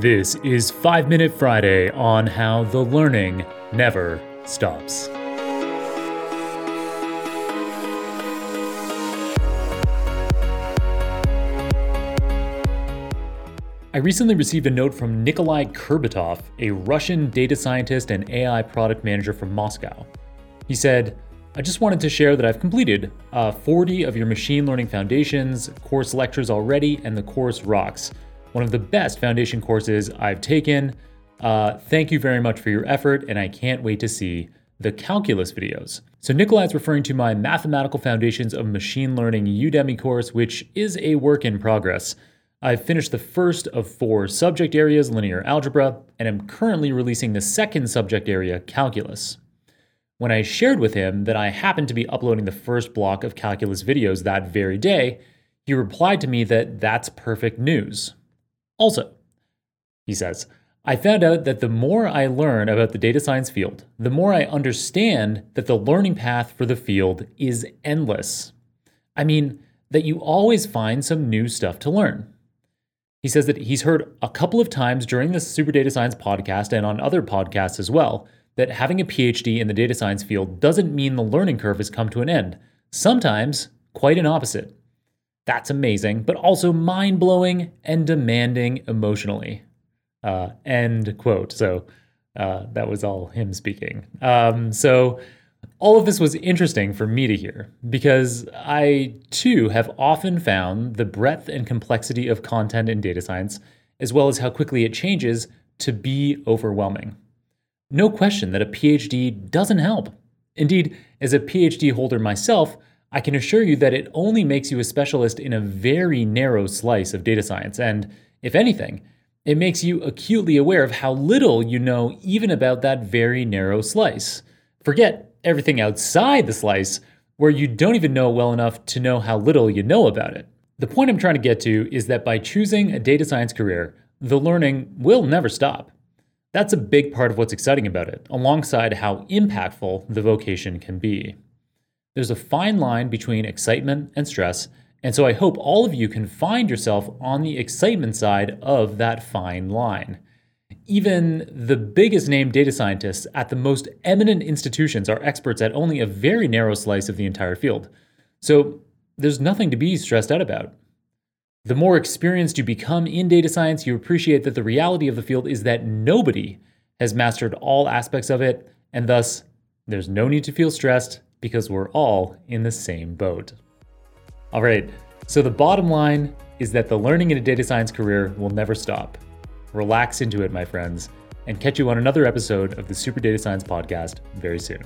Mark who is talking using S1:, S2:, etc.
S1: This is 5 Minute Friday on how the learning never stops. I recently received a note from Nikolai Kurbatov, a Russian data scientist and AI product manager from Moscow. He said, I just wanted to share that I've completed uh, 40 of your machine learning foundations course lectures already, and the course rocks. One of the best foundation courses I've taken. Uh, thank you very much for your effort, and I can't wait to see the calculus videos. So, Nikolai is referring to my Mathematical Foundations of Machine Learning Udemy course, which is a work in progress. I've finished the first of four subject areas, linear algebra, and am currently releasing the second subject area, calculus. When I shared with him that I happened to be uploading the first block of calculus videos that very day, he replied to me that that's perfect news. Also, he says, I found out that the more I learn about the data science field, the more I understand that the learning path for the field is endless. I mean, that you always find some new stuff to learn. He says that he's heard a couple of times during the Super Data Science podcast and on other podcasts as well that having a PhD in the data science field doesn't mean the learning curve has come to an end. Sometimes, quite an opposite. That's amazing, but also mind blowing and demanding emotionally. Uh, end quote. So uh, that was all him speaking. Um, so all of this was interesting for me to hear because I too have often found the breadth and complexity of content in data science, as well as how quickly it changes, to be overwhelming. No question that a PhD doesn't help. Indeed, as a PhD holder myself, I can assure you that it only makes you a specialist in a very narrow slice of data science, and if anything, it makes you acutely aware of how little you know even about that very narrow slice. Forget everything outside the slice where you don't even know well enough to know how little you know about it. The point I'm trying to get to is that by choosing a data science career, the learning will never stop. That's a big part of what's exciting about it, alongside how impactful the vocation can be. There's a fine line between excitement and stress, and so I hope all of you can find yourself on the excitement side of that fine line. Even the biggest name data scientists at the most eminent institutions are experts at only a very narrow slice of the entire field. So there's nothing to be stressed out about. The more experienced you become in data science, you appreciate that the reality of the field is that nobody has mastered all aspects of it, and thus, there's no need to feel stressed because we're all in the same boat. All right, so the bottom line is that the learning in a data science career will never stop. Relax into it, my friends, and catch you on another episode of the Super Data Science Podcast very soon.